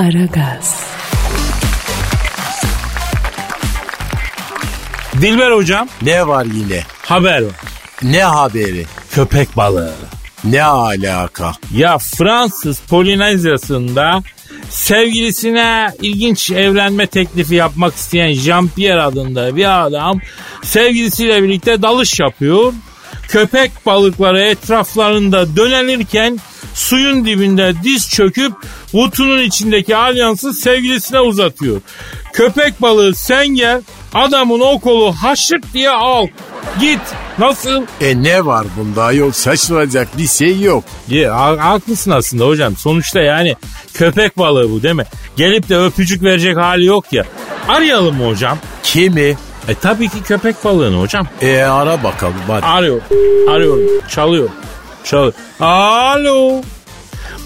Aragaz, Dilber hocam Ne var yine? haber var. Ne haberi? Köpek balığı. Ne alaka? Ya Fransız Polinezyası'nda sevgilisine ilginç evlenme teklifi yapmak isteyen Jean-Pierre adında bir adam sevgilisiyle birlikte dalış yapıyor. Köpek balıkları etraflarında dönelirken suyun dibinde diz çöküp vutunun içindeki alyansı sevgilisine uzatıyor. Köpek balığı sen gel adamın o kolu haşırt diye al. Git. Nasıl? E ne var bunda? Yok şaşıracak bir şey yok. Ya, ha- haklısın aslında hocam. Sonuçta yani köpek balığı bu değil mi? Gelip de öpücük verecek hali yok ya. Arayalım mı hocam? Kimi? E tabii ki köpek balığını hocam. E ara bakalım hadi. Arıyor. Arıyorum. Çalıyor. Çalıyor. Alo.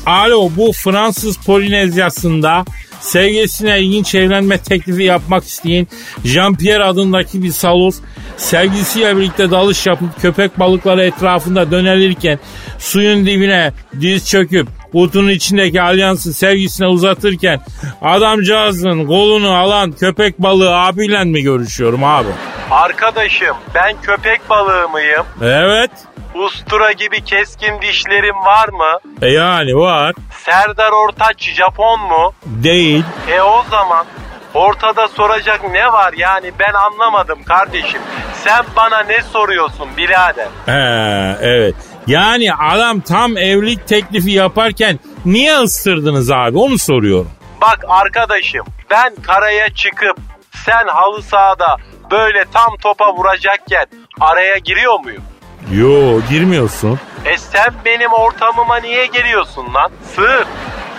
Alo bu Fransız Polinezyası'nda sevgilisine ilginç evlenme teklifi yapmak isteyen Jean-Pierre adındaki bir salos sevgilisiyle birlikte dalış yapıp köpek balıkları etrafında dönelirken suyun dibine diz çöküp kutunun içindeki alyansı sevgisine uzatırken adamcağızın kolunu alan köpek balığı abiyle mi görüşüyorum abi? Arkadaşım ben köpek balığı mıyım? Evet. Ustura gibi keskin dişlerim var mı? E yani var. Serdar Ortaç Japon mu? Değil. E o zaman ortada soracak ne var yani ben anlamadım kardeşim. Sen bana ne soruyorsun birader? He, evet. Yani adam tam evlilik teklifi yaparken niye ısırdınız abi onu soruyorum. Bak arkadaşım ben karaya çıkıp sen halı sahada böyle tam topa vuracakken araya giriyor muyum? Yo girmiyorsun. E sen benim ortamıma niye geliyorsun lan? Sığır.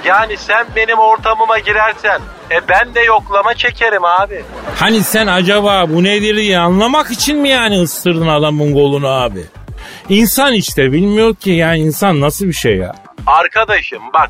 Yani sen benim ortamıma girersen e ben de yoklama çekerim abi. Hani sen acaba bu nedir diye anlamak için mi yani ısırdın adamın kolunu abi? İnsan işte bilmiyor ki yani insan nasıl bir şey ya. Arkadaşım bak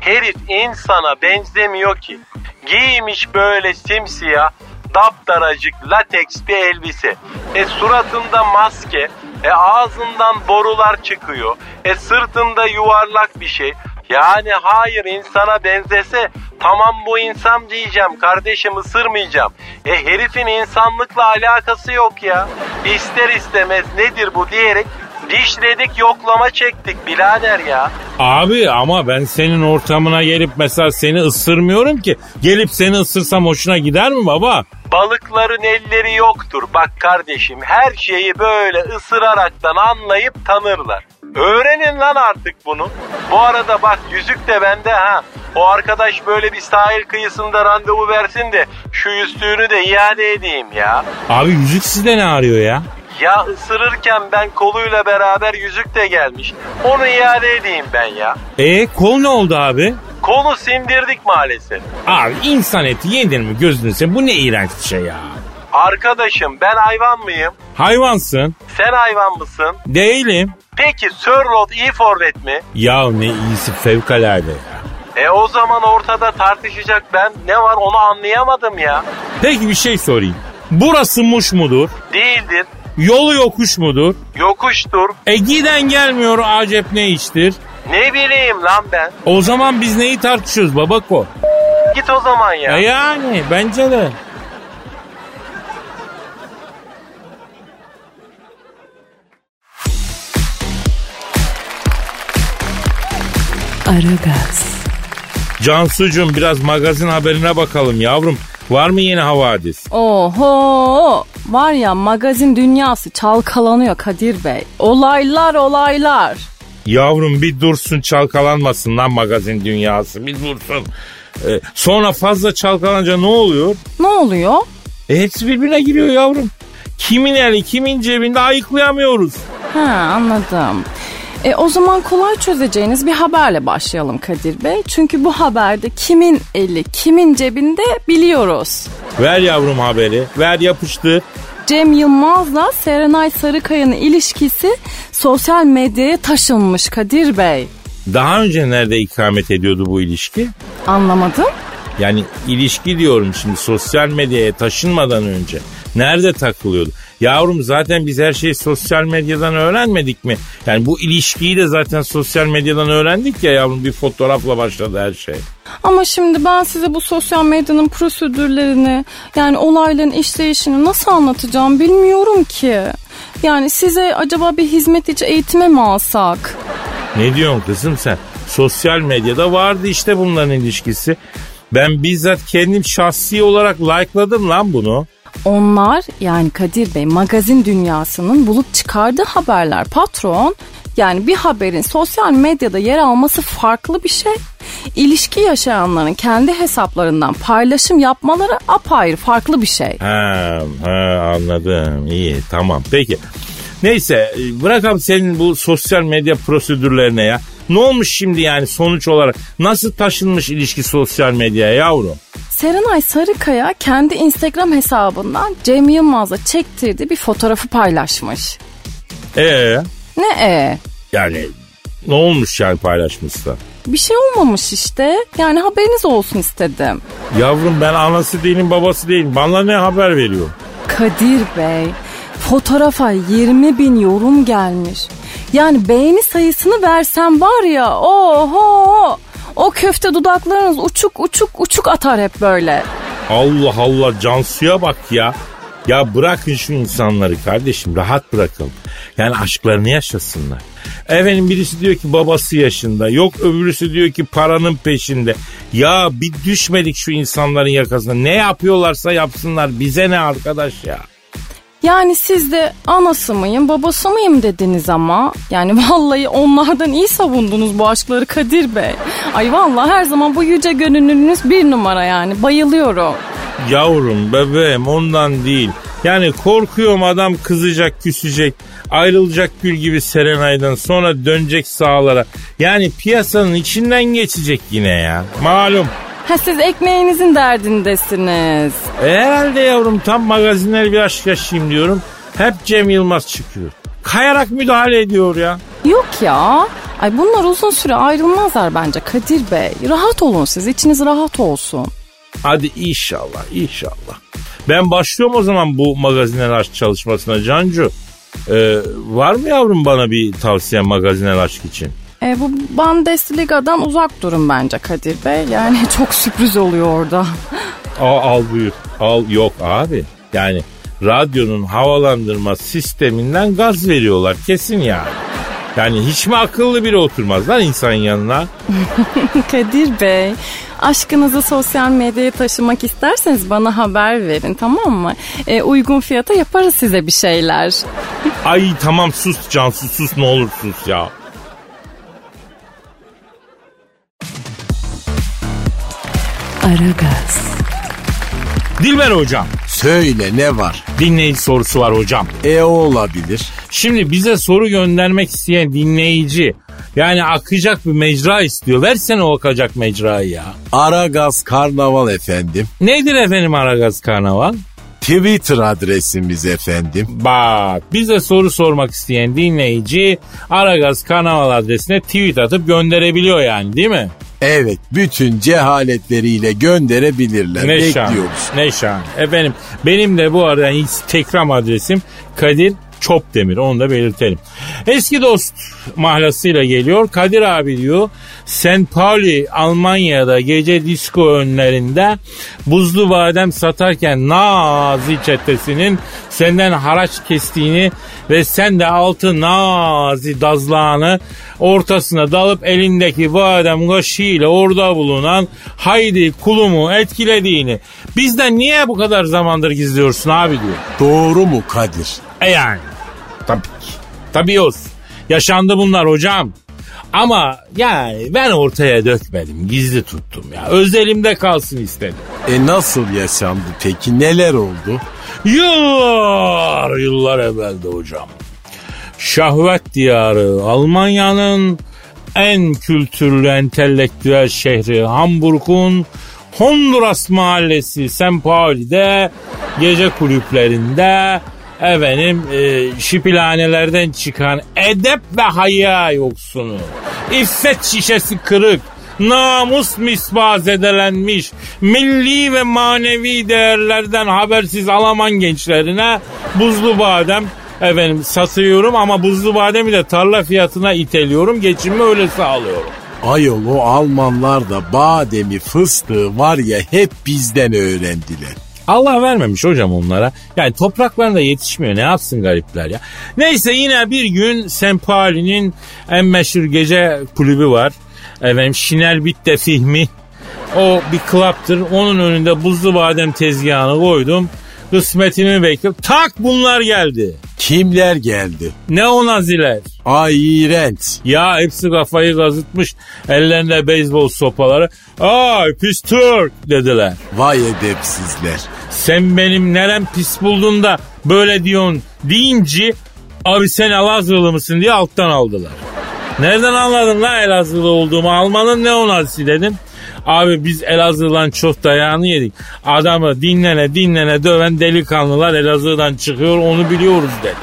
herif insana benzemiyor ki. Giymiş böyle simsiyah daptaracık lateks bir elbise. E suratında maske. E ağzından borular çıkıyor. E sırtında yuvarlak bir şey. Yani hayır insana benzese tamam bu insan diyeceğim kardeşim ısırmayacağım. E herifin insanlıkla alakası yok ya. İster istemez nedir bu diyerek dişledik yoklama çektik birader ya. Abi ama ben senin ortamına gelip mesela seni ısırmıyorum ki. Gelip seni ısırsam hoşuna gider mi baba? Balıkların elleri yoktur. Bak kardeşim her şeyi böyle ısıraraktan anlayıp tanırlar. Öğrenin lan artık bunu. Bu arada bak yüzük de bende ha. O arkadaş böyle bir sahil kıyısında randevu versin de şu yüzüğünü de iade edeyim ya. Abi yüzük sizde ne arıyor ya? Ya ısırırken ben koluyla beraber yüzük de gelmiş. Onu iade edeyim ben ya. E kol ne oldu abi? Kolu sindirdik maalesef. Abi insan eti yenir mi gözünü seveyim? Bu ne iğrenç bir şey ya. Arkadaşım ben hayvan mıyım? Hayvansın. Sen hayvan mısın? Değilim. Peki Sörlot iyi forvet mi? Ya ne iyisi fevkalade ya. E o zaman ortada tartışacak ben ne var onu anlayamadım ya. Peki bir şey sorayım. Burası muş mudur? Değildir. Yolu yokuş mudur? Yokuştur. E giden gelmiyor acep ne iştir? Ne bileyim lan ben. O zaman biz neyi tartışıyoruz babako? Git o zaman ya. E yani bence de. Aragaz, Cansucuğum biraz magazin haberine bakalım yavrum. Var mı yeni havadis? Oho var ya magazin dünyası çalkalanıyor Kadir Bey. Olaylar olaylar. Yavrum bir dursun çalkalanmasın lan magazin dünyası bir dursun. E, sonra fazla çalkalanınca ne oluyor? Ne oluyor? E, hepsi birbirine giriyor yavrum. Kimin eli kimin cebinde ayıklayamıyoruz. Ha anladım. E, o zaman kolay çözeceğiniz bir haberle başlayalım Kadir Bey. Çünkü bu haberde kimin eli kimin cebinde biliyoruz. Ver yavrum haberi ver yapıştır. Cem Yılmaz'la Serenay Sarıkaya'nın ilişkisi sosyal medyaya taşınmış Kadir Bey. Daha önce nerede ikamet ediyordu bu ilişki? Anlamadım. Yani ilişki diyorum şimdi sosyal medyaya taşınmadan önce. Nerede takılıyordu? Yavrum zaten biz her şeyi sosyal medyadan öğrenmedik mi? Yani bu ilişkiyi de zaten sosyal medyadan öğrendik ya yavrum bir fotoğrafla başladı her şey. Ama şimdi ben size bu sosyal medyanın prosedürlerini yani olayların işleyişini nasıl anlatacağım bilmiyorum ki. Yani size acaba bir hizmet içi eğitime mi alsak? Ne diyorsun kızım sen? Sosyal medyada vardı işte bunların ilişkisi. Ben bizzat kendim şahsi olarak like'ladım lan bunu. Onlar yani Kadir Bey magazin dünyasının bulup çıkardığı haberler patron. Yani bir haberin sosyal medyada yer alması farklı bir şey. İlişki yaşayanların kendi hesaplarından paylaşım yapmaları apayrı farklı bir şey. Ha, ha anladım. İyi tamam. Peki. Neyse bırakalım senin bu sosyal medya prosedürlerine ya. Ne olmuş şimdi yani sonuç olarak? Nasıl taşınmış ilişki sosyal medyaya yavrum? Serenay Sarıkaya kendi Instagram hesabından Cem Yılmaz'la çektirdiği bir fotoğrafı paylaşmış. Ee, Ne e? yani ne olmuş yani paylaşmışsa? Bir şey olmamış işte. Yani haberiniz olsun istedim. Yavrum ben anası değilim babası değilim. Bana ne haber veriyor? Kadir Bey, fotoğrafa 20 bin yorum gelmiş. Yani beğeni sayısını versem var ya, oho, o köfte dudaklarınız uçuk uçuk uçuk atar hep böyle. Allah Allah Cansu'ya bak ya. Ya bırakın şu insanları kardeşim rahat bırakalım. Yani aşklarını yaşasınlar. Efendim birisi diyor ki babası yaşında. Yok öbürüsü diyor ki paranın peşinde. Ya bir düşmedik şu insanların yakasına. Ne yapıyorlarsa yapsınlar. Bize ne arkadaş ya. Yani siz de anası mıyım babası mıyım dediniz ama. Yani vallahi onlardan iyi savundunuz bu aşkları Kadir Bey. Ay vallahi her zaman bu yüce gönüllünüz bir numara yani bayılıyorum. Yavrum bebeğim ondan değil. Yani korkuyorum adam kızacak küsecek. Ayrılacak gül gibi Serenay'dan sonra dönecek sağlara. Yani piyasanın içinden geçecek yine ya. Malum. Ha siz ekmeğinizin derdindesiniz. E herhalde yavrum tam magazinler bir aşk yaşayayım diyorum. Hep Cem Yılmaz çıkıyor. Kayarak müdahale ediyor ya. Yok ya. Ay bunlar uzun süre ayrılmazlar bence Kadir Bey. Rahat olun siz içiniz rahat olsun. Hadi inşallah inşallah. Ben başlıyorum o zaman bu magazinel aşk çalışmasına Cancu. Ee, var mı yavrum bana bir tavsiye magazinel aşk için? E, bu Bundesliga'dan uzak durun bence Kadir Bey. Yani çok sürpriz oluyor orada. Al, al buyur. Al yok abi. Yani radyonun havalandırma sisteminden gaz veriyorlar kesin yani. Yani hiç mi akıllı biri oturmaz lan insanın yanına? Kadir Bey, aşkınızı sosyal medyaya taşımak isterseniz bana haber verin tamam mı? E, uygun fiyata yaparız size bir şeyler. Ay tamam sus Cansu sus ne olur sus ya. Aragaz, Dilber hocam Söyle ne var? dinleyici sorusu var hocam. E o olabilir. Şimdi bize soru göndermek isteyen dinleyici yani akacak bir mecra istiyor. Versene o akacak mecrayı ya. Aragaz Karnaval efendim. Nedir efendim Aragaz Karnaval? Twitter adresimiz efendim. Bak bize soru sormak isteyen dinleyici Aragaz Karnaval adresine tweet atıp gönderebiliyor yani değil mi? Evet bütün cehaletleriyle gönderebilirler. Ne şahane. Bekliyoruz. Ne şahane. Efendim benim de bu arada Instagram adresim Kadir Çopdemir onu da belirtelim. Eski dost mahlasıyla geliyor. Kadir abi diyor St. Pauli Almanya'da gece disco önlerinde buzlu badem satarken Nazi çetesinin senden haraç kestiğini ve sen de altı Nazi dazlağını ortasına dalıp elindeki badem kaşığıyla orada bulunan Haydi kulumu etkilediğini bizden niye bu kadar zamandır gizliyorsun abi diyor. Doğru mu Kadir? E yani. Tabii ki. Tabii olsun. Yaşandı bunlar hocam. Ama yani ben ortaya dökmedim. Gizli tuttum ya. Özelimde kalsın istedim. E nasıl yaşandı peki neler oldu? Yıllar yıllar evvelde hocam. Şahvet diyarı Almanya'nın en kültürlü entelektüel şehri Hamburg'un Honduras mahallesi St. Pauli'de gece kulüplerinde efendim e, şipilanelerden çıkan edep ve haya yoksunu. İffet şişesi kırık. Namus misbah zedelenmiş, milli ve manevi değerlerden habersiz Alman gençlerine buzlu badem efendim satıyorum ama buzlu bademi de tarla fiyatına iteliyorum. Geçimimi öyle sağlıyorum. Ayol o Almanlar da bademi fıstığı var ya hep bizden öğrendiler. Allah vermemiş hocam onlara. Yani topraklarında yetişmiyor. Ne yapsın garipler ya. Neyse yine bir gün St. Pauli'nin en meşhur gece kulübü var. Efendim Şinel Bitte Fihmi. O bir klaptır. Onun önünde buzlu badem tezgahını koydum. Kısmetimi bekliyorum. Tak bunlar geldi. Kimler geldi? Neonaziler. Ay iğrenç. Ya hepsi kafayı gazıtmış. Ellerinde beyzbol sopaları. Ay pis Türk dediler. Vay edepsizler. Sen benim nerem pis buldun da böyle diyorsun deyince abi sen Elazığlı mısın diye alttan aldılar. Nereden anladın lan Elazığlı olduğumu? Almanın neonazisi dedim. Abi biz Elazığ'dan çok dayağını yedik. Adamı dinlene dinlene döven delikanlılar Elazığ'dan çıkıyor onu biliyoruz dedi.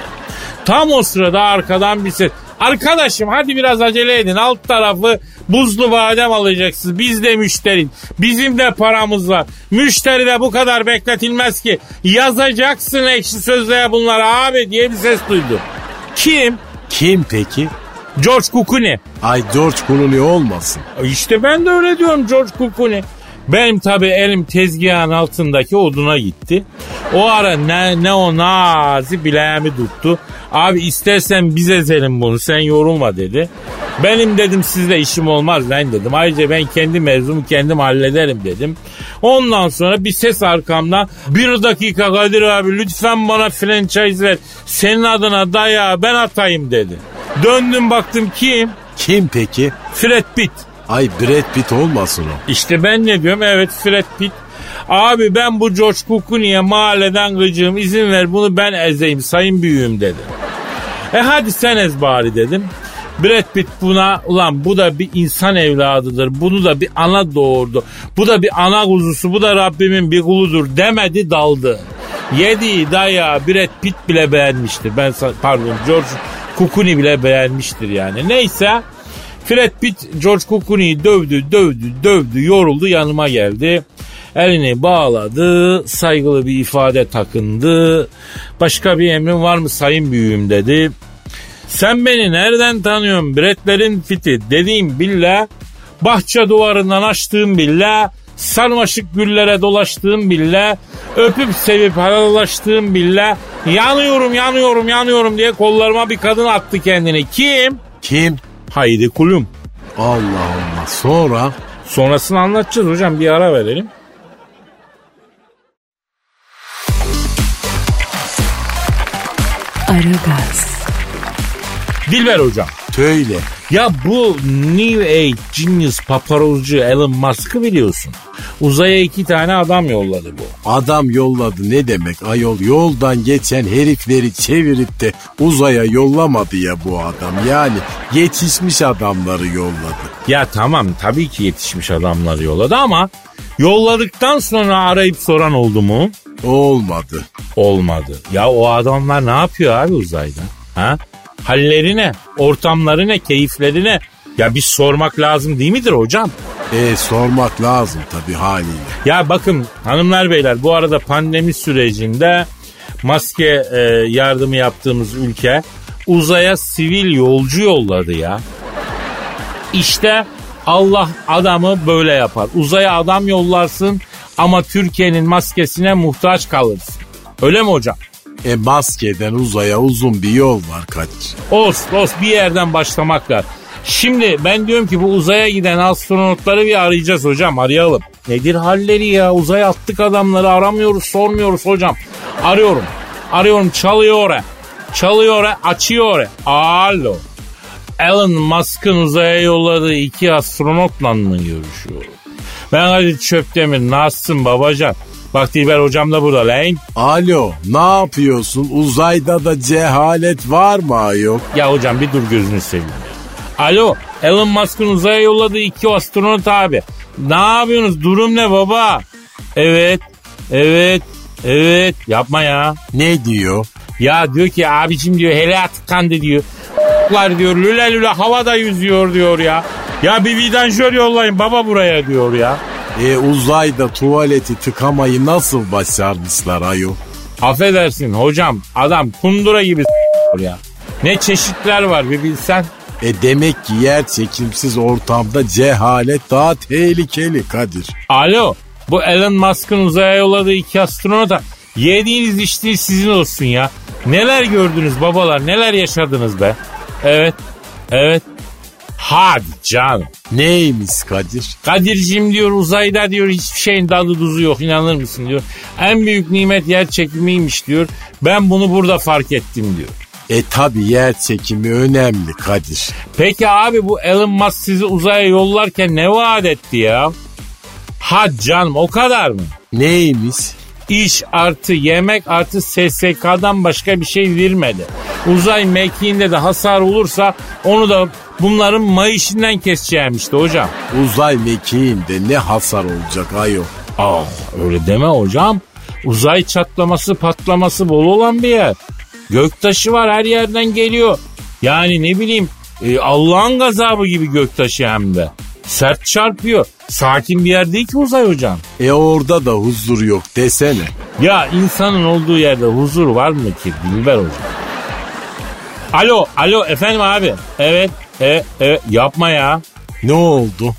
Tam o sırada arkadan bir ses. Arkadaşım hadi biraz acele edin. Alt tarafı buzlu badem alacaksınız. Biz de müşteri. Bizim de paramız var. Müşteri de bu kadar bekletilmez ki. Yazacaksın ekşi sözlüğe bunları abi diye bir ses duydum. Kim? Kim peki? George Clooney. Ay George Clooney olmasın. İşte ben de öyle diyorum George Clooney. Benim tabi elim tezgahın altındaki oduna gitti. O ara ne, ne o nazi bileğimi tuttu. Abi istersen biz ezelim bunu sen yorulma dedi. Benim dedim sizle işim olmaz lan dedim. Ayrıca ben kendi mevzumu kendim hallederim dedim. Ondan sonra bir ses arkamdan bir dakika Kadir abi lütfen bana franchise ver. Senin adına daya ben atayım dedi. Döndüm baktım kim? Kim peki? Fred Pitt. Ay Brad Pitt olmasın o. İşte ben ne diyorum? Evet Fred Pitt. Abi ben bu George Clooney'e mahalleden gıcığım izin ver bunu ben ezeyim sayın büyüğüm dedi. E hadi sen ez bari dedim. Brad Pitt buna ulan bu da bir insan evladıdır. Bunu da bir ana doğurdu. Bu da bir ana kuzusu. Bu da Rabbimin bir kuludur demedi daldı. Yediği dayağı Brad Pitt bile beğenmiştir. Ben pardon George Clooney bile beğenmiştir yani. Neyse Fred Pitt George Clooney'i dövdü, dövdü, dövdü, yoruldu yanıma geldi. Elini bağladı, saygılı bir ifade takındı. Başka bir emrin var mı sayın büyüğüm dedi. Sen beni nereden tanıyorsun Bretlerin fiti dediğim billa bahçe duvarından açtığım billa sarmaşık güllere dolaştığım billa öpüp sevip halallaştığım billa yanıyorum yanıyorum yanıyorum diye kollarıma bir kadın attı kendini. Kim? Kim? Haydi kulum. Allah Allah. Sonra? Sonrasını anlatacağız hocam bir ara verelim. Dilber hocam. Söyle. Ya bu New Age Genius paparozcu Elon Musk'ı biliyorsun. Uzaya iki tane adam yolladı bu. Adam yolladı ne demek ayol yoldan geçen herifleri çevirip de uzaya yollamadı ya bu adam. Yani yetişmiş adamları yolladı. Ya tamam tabii ki yetişmiş adamları yolladı ama yolladıktan sonra arayıp soran oldu mu? Olmadı. Olmadı. Ya o adamlar ne yapıyor abi uzayda? Ha? Halleri ne? Ortamları ne? Keyifleri ne? Ya bir sormak lazım değil midir hocam? E sormak lazım tabii haliyle. Ya bakın hanımlar beyler bu arada pandemi sürecinde maske e, yardımı yaptığımız ülke uzaya sivil yolcu yolladı ya. İşte Allah adamı böyle yapar. Uzaya adam yollarsın ama Türkiye'nin maskesine muhtaç kalırsın. Öyle mi hocam? E maskeden uzaya uzun bir yol var Kadir. Olsun olsun bir yerden başlamak lazım. Şimdi ben diyorum ki bu uzaya giden astronotları bir arayacağız hocam arayalım. Nedir halleri ya uzaya attık adamları aramıyoruz sormuyoruz hocam. Arıyorum arıyorum çalıyor çalıyor açıyor alo. Elon Musk'ın uzaya yolladığı iki astronotla mı görüşüyorum? Ben hadi Çöptemir nasılsın babacan? Bak Dilber hocam da burada lan. Alo ne yapıyorsun? Uzayda da cehalet var mı ayol? Ya hocam bir dur gözünü seveyim. Alo Elon Musk'ın uzaya yolladığı iki astronot abi. Ne yapıyorsunuz? Durum ne baba? Evet, evet, evet. Yapma ya. Ne diyor? Ya diyor ki abicim diyor hele tıkandı diyor. Lar diyor lüle lüle havada yüzüyor diyor ya. Ya bir vidanjör yollayın baba buraya diyor ya. E uzayda tuvaleti tıkamayı nasıl başarmışlar ayol? Affedersin hocam adam kundura gibi ya. Ne çeşitler var bir bilsen. E demek ki yer çekimsiz ortamda cehalet daha tehlikeli Kadir. Alo bu Elon Musk'ın uzaya yolladığı iki astronota yediğiniz içtiğiniz sizin olsun ya. Neler gördünüz babalar neler yaşadınız be. Evet evet hadi canım. Neymiş Kadir? Kadir'cim diyor uzayda diyor hiçbir şeyin tadı tuzu yok inanır mısın diyor. En büyük nimet yer çekimiymiş diyor. Ben bunu burada fark ettim diyor. E tabi yer çekimi önemli Kadir. Peki abi bu Elon Musk sizi uzaya yollarken ne vaat etti ya? Ha canım o kadar mı? Neymiş? İş artı yemek artı SSK'dan başka bir şey vermedi. Uzay mekiğinde de hasar olursa onu da bunların mayışından keseceğim işte hocam. Uzay mekiğinde ne hasar olacak ayol? Aa, öyle deme hocam. Uzay çatlaması patlaması bol olan bir yer. Göktaşı var her yerden geliyor. Yani ne bileyim e, Allah'ın gazabı gibi göktaşı hem de. Sert çarpıyor. Sakin bir yer değil ki uzay hocam. E orada da huzur yok desene. Ya insanın olduğu yerde huzur var mı ki Dilber hocam? Alo, alo efendim abi. Evet, evet, evet. yapma ya. Ne oldu?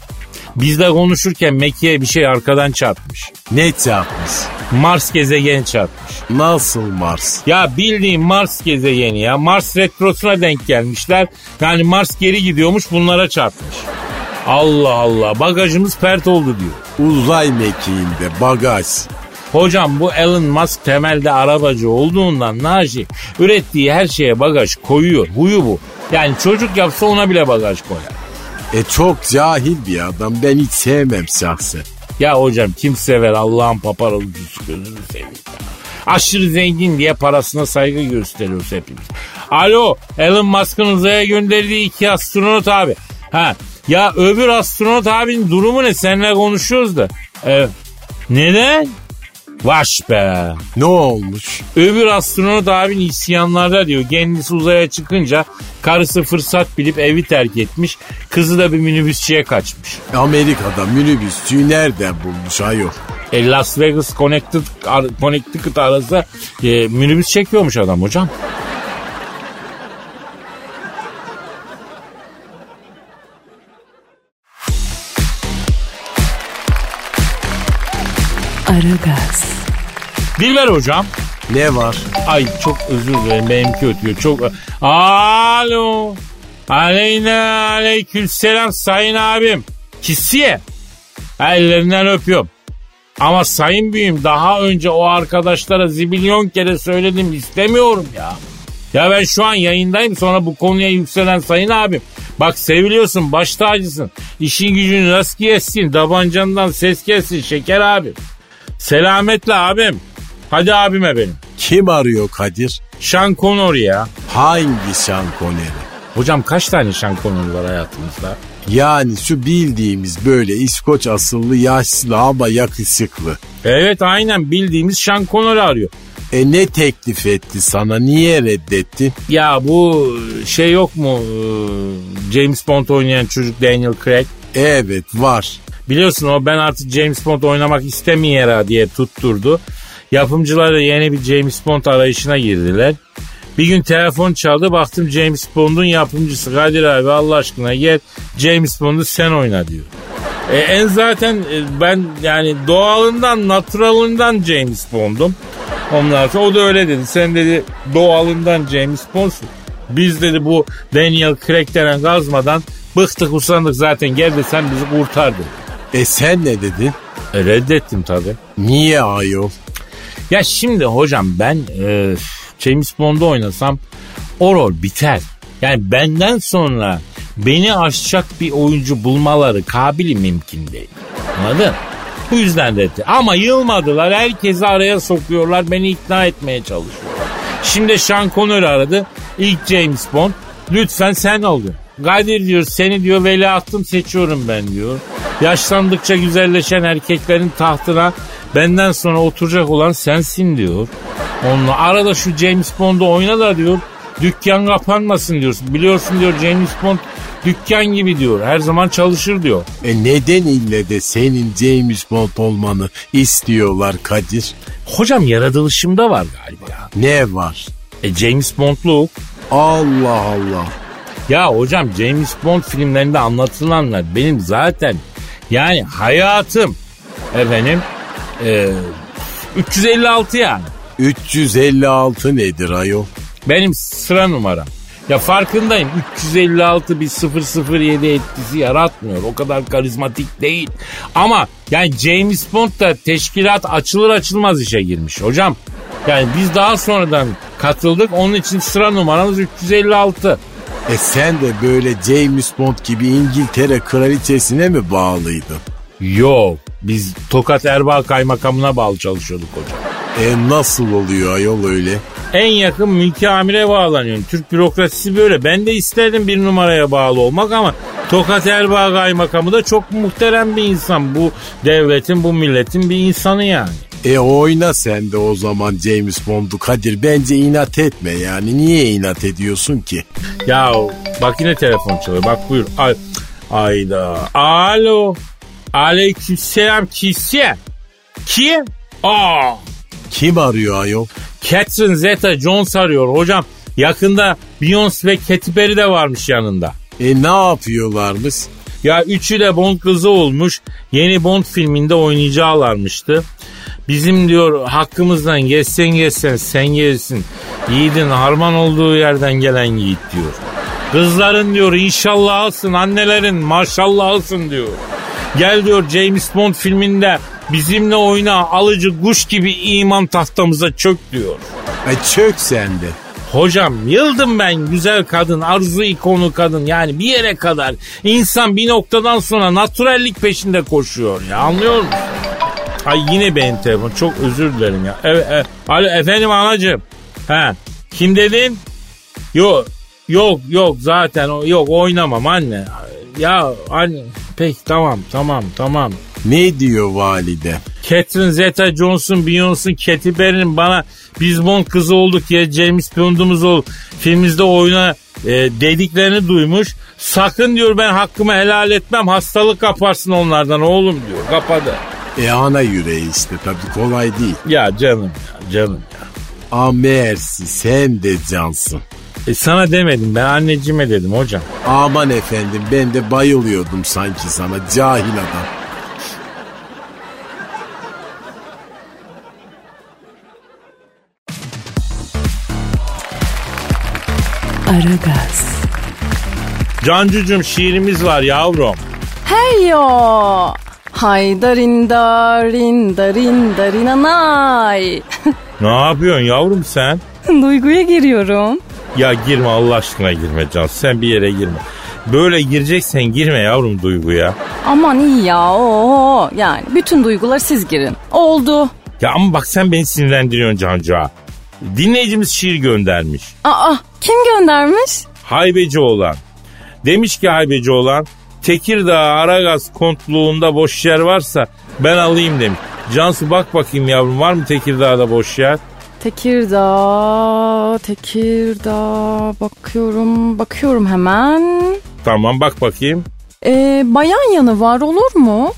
Bizle konuşurken Mekke'ye bir şey arkadan çarpmış. Ne çarpmış? Mars gezegeni çarpmış. Nasıl Mars? Ya bildiğin Mars gezegeni ya. Mars retrosuna denk gelmişler. Yani Mars geri gidiyormuş bunlara çarpmış. Allah Allah bagajımız pert oldu diyor. Uzay mekiğinde bagaj. Hocam bu Elon Musk temelde arabacı olduğundan Naci ürettiği her şeye bagaj koyuyor. Huyu bu. Yani çocuk yapsa ona bile bagaj koyar. E çok cahil bir adam ben hiç sevmem şahsen. Ya hocam kim sever Allah'ın paparalıcısı gözünü seveyim. Aşırı zengin diye parasına saygı gösteriyoruz hepimiz. Alo Elon Musk'ın uzaya gönderdiği iki astronot abi. Ha ya öbür astronot abinin durumu ne? Seninle konuşuyoruz da. Evet. Neden? Vaş be. Ne olmuş? Öbür astronot abin isyanlarda diyor. Kendisi uzaya çıkınca karısı fırsat bilip evi terk etmiş. Kızı da bir minibüsçüye kaçmış. Amerika'da minibüsçüyü nereden bulmuş ayol? E, Las Vegas Connecticut, Connecticut arası e, minibüs çekiyormuş adam hocam. Aragaz, Dilber hocam. Ne var? Ay çok özür dilerim benimki ötüyor. Çok Alo. Aleyna aleyküm selam sayın abim. Kisiye. Ellerinden öpüyorum. Ama sayın büyüğüm daha önce o arkadaşlara zibilyon kere söyledim istemiyorum ya. Ya ben şu an yayındayım sonra bu konuya yükselen sayın abim. Bak seviliyorsun baş tacısın. İşin gücünü rast gelsin. Davancandan ses gelsin şeker abim. Selametle abim. Hadi abime benim. Kim arıyor Kadir? Sean Connery ya. Hangi Sean Connery? Hocam kaç tane Sean Connery var hayatımızda? Yani şu bildiğimiz böyle İskoç asıllı yaşlı ama yakışıklı. Evet aynen bildiğimiz Sean Connery arıyor. E ne teklif etti sana niye reddettin? Ya bu şey yok mu ee, James Bond oynayan çocuk Daniel Craig? Evet var. Biliyorsun o ben artık James Bond oynamak istemiyorum diye tutturdu. Yapımcılar da yeni bir James Bond arayışına girdiler. Bir gün telefon çaldı baktım James Bond'un yapımcısı Kadir abi Allah aşkına gel James Bond'u sen oyna diyor. E, en zaten e, ben yani doğalından naturalından James Bond'um. Ondan o da öyle dedi. Sen dedi doğalından James Bond'sun. Biz dedi bu Daniel Craig denen gazmadan bıktık usandık zaten gel de sen bizi kurtar dedi. E sen ne dedin? E, reddettim tabii. Niye ayol? Ya şimdi hocam ben e, James Bond'u oynasam o rol biter. Yani benden sonra beni aşacak bir oyuncu bulmaları kabili mümkün değil. Anladın? Bu yüzden reddi. Ama yılmadılar. Herkesi araya sokuyorlar. Beni ikna etmeye çalışıyorlar. Şimdi Sean Connery aradı. İlk James Bond. Lütfen sen ol diyor. Kadir diyor seni diyor veliahtım seçiyorum ben diyor. Yaşlandıkça güzelleşen erkeklerin tahtına benden sonra oturacak olan sensin diyor. Onunla arada şu James Bond'u oyna da diyor. Dükkan kapanmasın diyorsun. Biliyorsun diyor James Bond dükkan gibi diyor. Her zaman çalışır diyor. E neden ille de senin James Bond olmanı istiyorlar Kadir? Hocam yaratılışımda var galiba. Ne var? E James Bond'luk. Allah Allah. Ya hocam James Bond filmlerinde anlatılanlar benim zaten yani hayatım efendim e, 356 yani. 356 nedir ayol? Benim sıra numaram. Ya farkındayım 356 bir 007 etkisi yaratmıyor. O kadar karizmatik değil. Ama yani James Bond da teşkilat açılır açılmaz işe girmiş hocam. Yani biz daha sonradan katıldık. Onun için sıra numaramız 356. E sen de böyle James Bond gibi İngiltere kraliçesine mi bağlıydın? Yok. Biz Tokat Erbaa Kaymakamına bağlı çalışıyorduk hocam. E nasıl oluyor ayol öyle? En yakın mülki amire bağlanıyorsun. Türk bürokrasisi böyle. Ben de isterdim bir numaraya bağlı olmak ama Tokat Erbaa Kaymakamı da çok muhterem bir insan. Bu devletin, bu milletin bir insanı yani. E oyna sen de o zaman James Bond'u Kadir. Bence inat etme yani. Niye inat ediyorsun ki? Ya bak yine telefon çalıyor. Bak buyur. Ay, ayda. Alo. Aleykümselam kimse? Kim? Aa. Kim arıyor ayol? Catherine Zeta-Jones arıyor hocam. Yakında Beyoncé ve Katy Perry de varmış yanında. E ne yapıyorlarmış? Ya üçü de Bond kızı olmuş. Yeni Bond filminde oynayacaklarmıştı. Bizim diyor hakkımızdan geçsen geçsen sen gelsin. Yiğidin harman olduğu yerden gelen yiğit diyor. Kızların diyor inşallah alsın annelerin maşallah alsın diyor. Gel diyor James Bond filminde bizimle oyna alıcı kuş gibi iman tahtamıza çök diyor. E çök sen de. Hocam yıldım ben güzel kadın, arzu ikonu kadın yani bir yere kadar. insan bir noktadan sonra naturallik peşinde koşuyor ya anlıyor musun? Ay yine benim telefon çok özür dilerim ya. Evet, evet. Alo efendim anacığım. He. Kim dedin? Yok yok yok zaten o- yok oynamam anne. Ya anne peki tamam tamam tamam. Ne diyor valide? Catherine Zeta-Jones'un, Beyoncé'un, Katy Perry'nin bana biz Bond kızı olduk ya James Bond'umuz ol filmimizde oyna e, dediklerini duymuş. Sakın diyor ben hakkımı helal etmem hastalık kaparsın onlardan oğlum diyor. Kapadı. E ana yüreği işte tabii kolay değil. Ya canım ya canım ya. A mersi sen de cansın. E sana demedim ben anneciğime dedim hocam. Aman efendim ben de bayılıyordum sanki sana cahil adam. Aragaz, Cancucuğum şiirimiz var yavrum. Hey yo. Haydarin darin darin darin anay. Ne yapıyorsun yavrum sen? Duyguya giriyorum. Ya girme Allah aşkına girme Can. Sen bir yere girme. Böyle gireceksen girme yavrum duyguya. Aman iyi ya. Oo. Yani bütün duyguları siz girin. Oldu. Ya ama bak sen beni sinirlendiriyorsun Cancuğa. Dinleyicimiz şiir göndermiş. Aa kim göndermiş? Haybeci olan. Demiş ki haybeci olan Tekirdağ Aragaz kontluğunda boş yer varsa ben alayım demiş. Cansu bak bakayım yavrum var mı Tekirdağ'da boş yer? Tekirdağ, Tekirdağ bakıyorum, bakıyorum hemen. Tamam bak bakayım. Ee, bayan yanı var olur mu?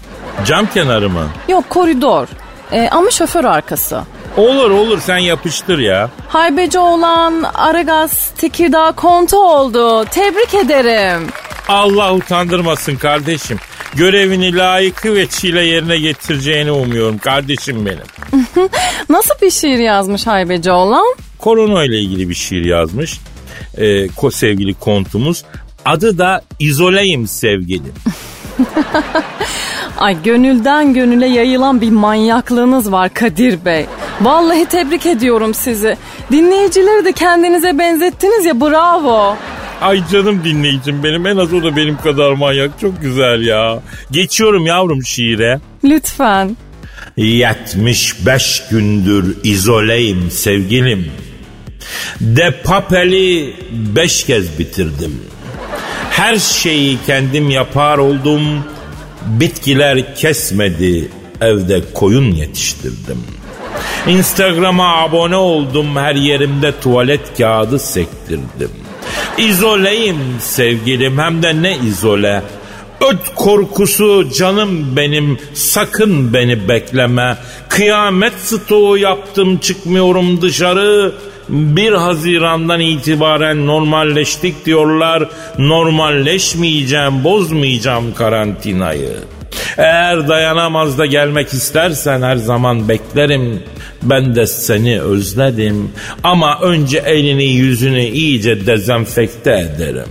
Cam kenarı mı? Yok koridor. Ee, ama şoför arkası. Olur olur sen yapıştır ya. Haybeci olan Aragaz Tekirdağ kontu oldu. Tebrik ederim. Allah utandırmasın kardeşim. Görevini layıkıyla yerine getireceğini umuyorum kardeşim benim. Nasıl bir şiir yazmış Haybeci olan? Korona ile ilgili bir şiir yazmış. Ee, ko sevgili kontumuz. Adı da İzoleyim sevgilim. Ay gönülden gönüle yayılan bir manyaklığınız var Kadir Bey. Vallahi tebrik ediyorum sizi. Dinleyicileri de kendinize benzettiniz ya bravo. Ay canım dinleyicim benim en az o da benim kadar manyak çok güzel ya. Geçiyorum yavrum şiire. Lütfen. 75 gündür izoleyim sevgilim. De papeli 5 kez bitirdim. Her şeyi kendim yapar oldum. Bitkiler kesmedi. Evde koyun yetiştirdim. Instagram'a abone oldum. Her yerimde tuvalet kağıdı sektirdim. İzoleyim sevgilim hem de ne izole. Öt korkusu canım benim sakın beni bekleme. Kıyamet stoğu yaptım çıkmıyorum dışarı. 1 Haziran'dan itibaren normalleştik diyorlar. Normalleşmeyeceğim, bozmayacağım karantinayı. Eğer dayanamaz da gelmek istersen her zaman beklerim. Ben de seni özledim. Ama önce elini yüzünü iyice dezenfekte ederim.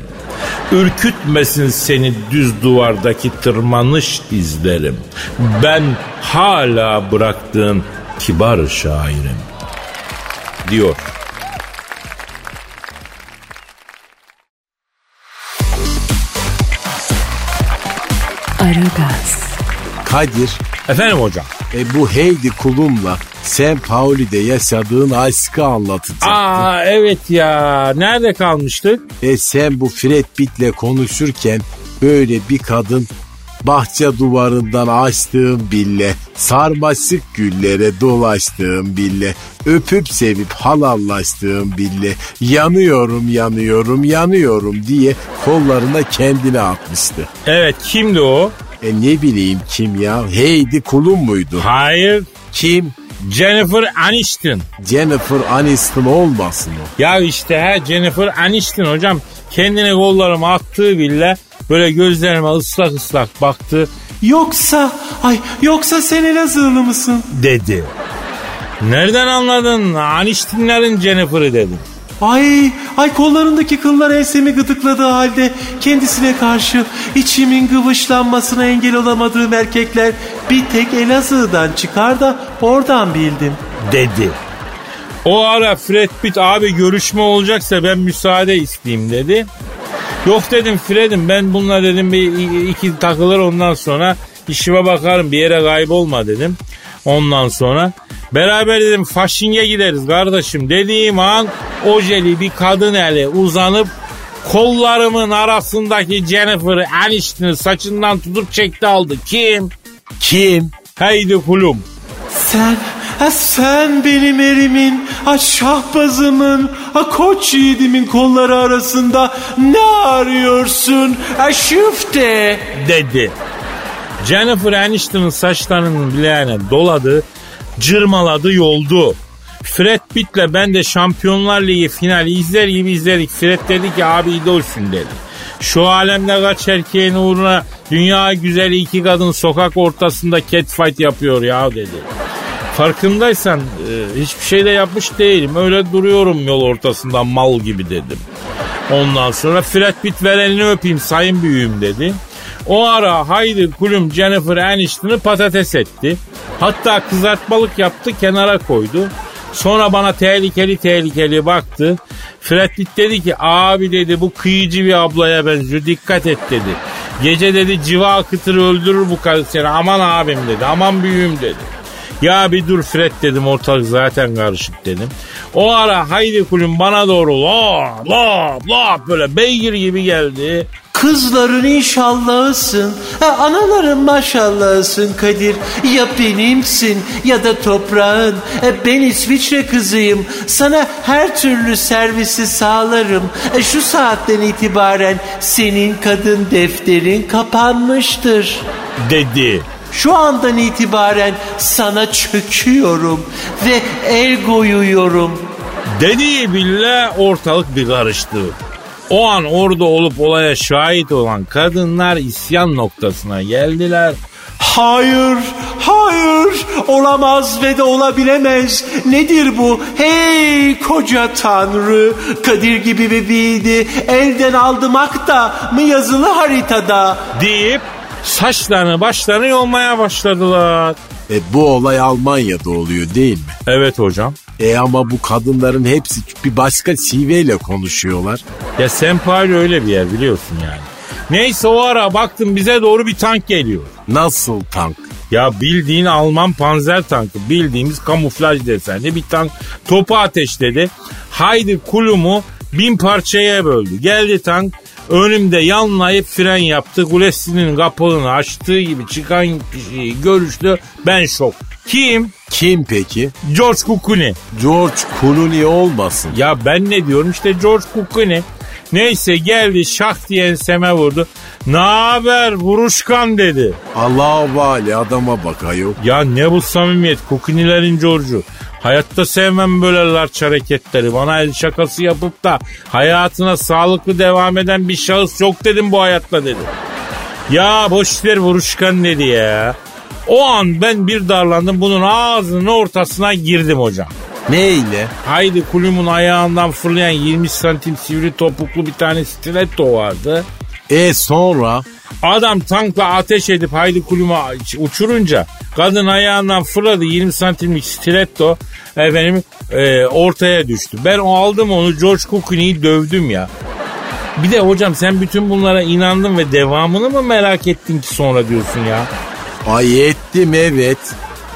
Ürkütmesin seni düz duvardaki tırmanış izlerim. Ben hala bıraktığın kibar şairim. Diyor. Aragaz, Kadir Efendim hocam. e, bu Heidi Klum'la Sen Pauli'de yaşadığın aşkı anlatacaktın. Aa evet ya. Nerede kalmıştık? E sen bu Fred Pitt'le konuşurken böyle bir kadın bahçe duvarından açtığım bille, sarmaşık güllere dolaştığım bille, öpüp sevip halallaştığım bille, yanıyorum yanıyorum yanıyorum diye kollarına kendine atmıştı. Evet kimdi o? E ne bileyim kim ya? Heidi Klum muydu? Hayır. Kim? Jennifer Aniston. Jennifer Aniston olmasın o. Ya işte he Jennifer Aniston hocam kendine kollarıma attığı bile böyle gözlerime ıslak ıslak baktı Yoksa, ay yoksa sen Elazığlı mısın? dedi. Nereden anladın? Aniston'ların Jennifer'ı dedim. Ay, ay kollarındaki kıllar ensemi gıdıkladığı halde kendisine karşı içimin gıvışlanmasına engel olamadığım erkekler bir tek Elazığ'dan çıkar da oradan bildim. Dedi. O ara Fred Pitt abi görüşme olacaksa ben müsaade isteyeyim dedi. Yok dedim Fred'im ben bununla dedim bir iki takılır ondan sonra işime bakarım bir yere kaybolma dedim. Ondan sonra beraber dedim faşinge gideriz kardeşim dediğim an ojeli bir kadın eli uzanıp kollarımın arasındaki Jennifer Aniston'ı saçından tutup çekti aldı. Kim? Kim? Heidi Klum. Sen, ha sen benim erimin, ha şahbazımın, ha koç yiğidimin kolları arasında ne arıyorsun? Ha şüfte. dedi. Jennifer Aniston'ın saçlarının bileğine doladı, cırmaladı yoldu. Fred Pitt'le ben de Şampiyonlar Ligi finali izler gibi izledik. Fred dedi ki abi idolsün dedi. Şu alemde kaç erkeğin uğruna dünya güzeli iki kadın sokak ortasında catfight yapıyor ya dedi. Farkındaysan e, hiçbir şey de yapmış değilim. Öyle duruyorum yol ortasında mal gibi dedim. Ondan sonra Fred Pitt ver elini öpeyim sayın büyüğüm dedi. O ara Haydi Kulüm Jennifer Aniston'ı patates etti. Hatta kızartmalık yaptı kenara koydu. Sonra bana tehlikeli tehlikeli baktı. Fred Pitt dedi ki abi dedi bu kıyıcı bir ablaya benziyor dikkat et dedi. Gece dedi civa akıtır öldürür bu karı seni aman abim dedi aman büyüğüm dedi. Ya bir dur Fred dedim ortalık zaten karışık dedim. O ara Haydi Kulüm bana doğru la la la böyle beygir gibi geldi. Kızların inşallahısın, ha, anaların maşallahısın Kadir. Ya benimsin ya da toprağın. E, ben İsviçre kızıyım. Sana her türlü servisi sağlarım. E, şu saatten itibaren senin kadın defterin kapanmıştır. dedi. Şu andan itibaren sana çöküyorum ve el koyuyorum. Dediği bile ortalık bir karıştı. O an orada olup olaya şahit olan kadınlar isyan noktasına geldiler. Hayır, hayır, olamaz ve de olabilemez. Nedir bu? Hey koca tanrı, Kadir gibi bebeğiydi, elden aldımak da mı yazılı haritada? deyip saçlarını başlarını yolmaya başladılar. E bu olay Almanya'da oluyor değil mi? Evet hocam. E ama bu kadınların hepsi bir başka şiveyle konuşuyorlar. Ya Sempari öyle bir yer biliyorsun yani. Neyse o ara baktım bize doğru bir tank geliyor. Nasıl tank? Ya bildiğin Alman panzer tankı bildiğimiz kamuflaj desenli bir tank topu ateşledi. Haydi kulumu bin parçaya böldü. Geldi tank önümde yanlayıp fren yaptı. Kulesinin kapağını açtığı gibi çıkan kişiyi görüştü. Ben şok. Kim? Kim peki? George Clooney. George Clooney olmasın. Ya ben ne diyorum işte George Clooney. Neyse geldi şak diye enseme vurdu. Ne haber vuruşkan dedi. Allah vali adama bak ayol. Ya ne bu samimiyet kukunilerin George'u. Hayatta sevmem böyle larç hareketleri. Bana el şakası yapıp da hayatına sağlıklı devam eden bir şahıs yok dedim bu hayatta dedi. Ya boşver vuruşkan dedi ya. O an ben bir darlandım bunun ağzının ortasına girdim hocam. Neyle? Haydi kulübün ayağından fırlayan 20 santim sivri topuklu bir tane stiletto vardı. E sonra? Adam tankla ateş edip haydi kulüme uçurunca kadın ayağından fırladı 20 santimlik stiletto efendim e, ortaya düştü. Ben o aldım onu George Clooney'i dövdüm ya. Bir de hocam sen bütün bunlara inandın ve devamını mı merak ettin ki sonra diyorsun ya? Ay ettim evet.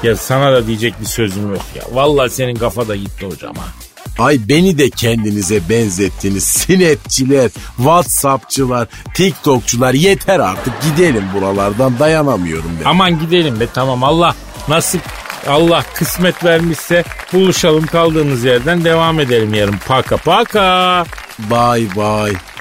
Ya sana da diyecek bir sözüm yok ya. Vallahi senin kafa da gitti hocam ha. Ay beni de kendinize benzettiniz. Snapçiler, Whatsappçılar, TikTokçular yeter artık gidelim buralardan dayanamıyorum ben. Aman gidelim be tamam Allah nasip Allah kısmet vermişse buluşalım kaldığımız yerden devam edelim yarın. Paka paka. Bye bye.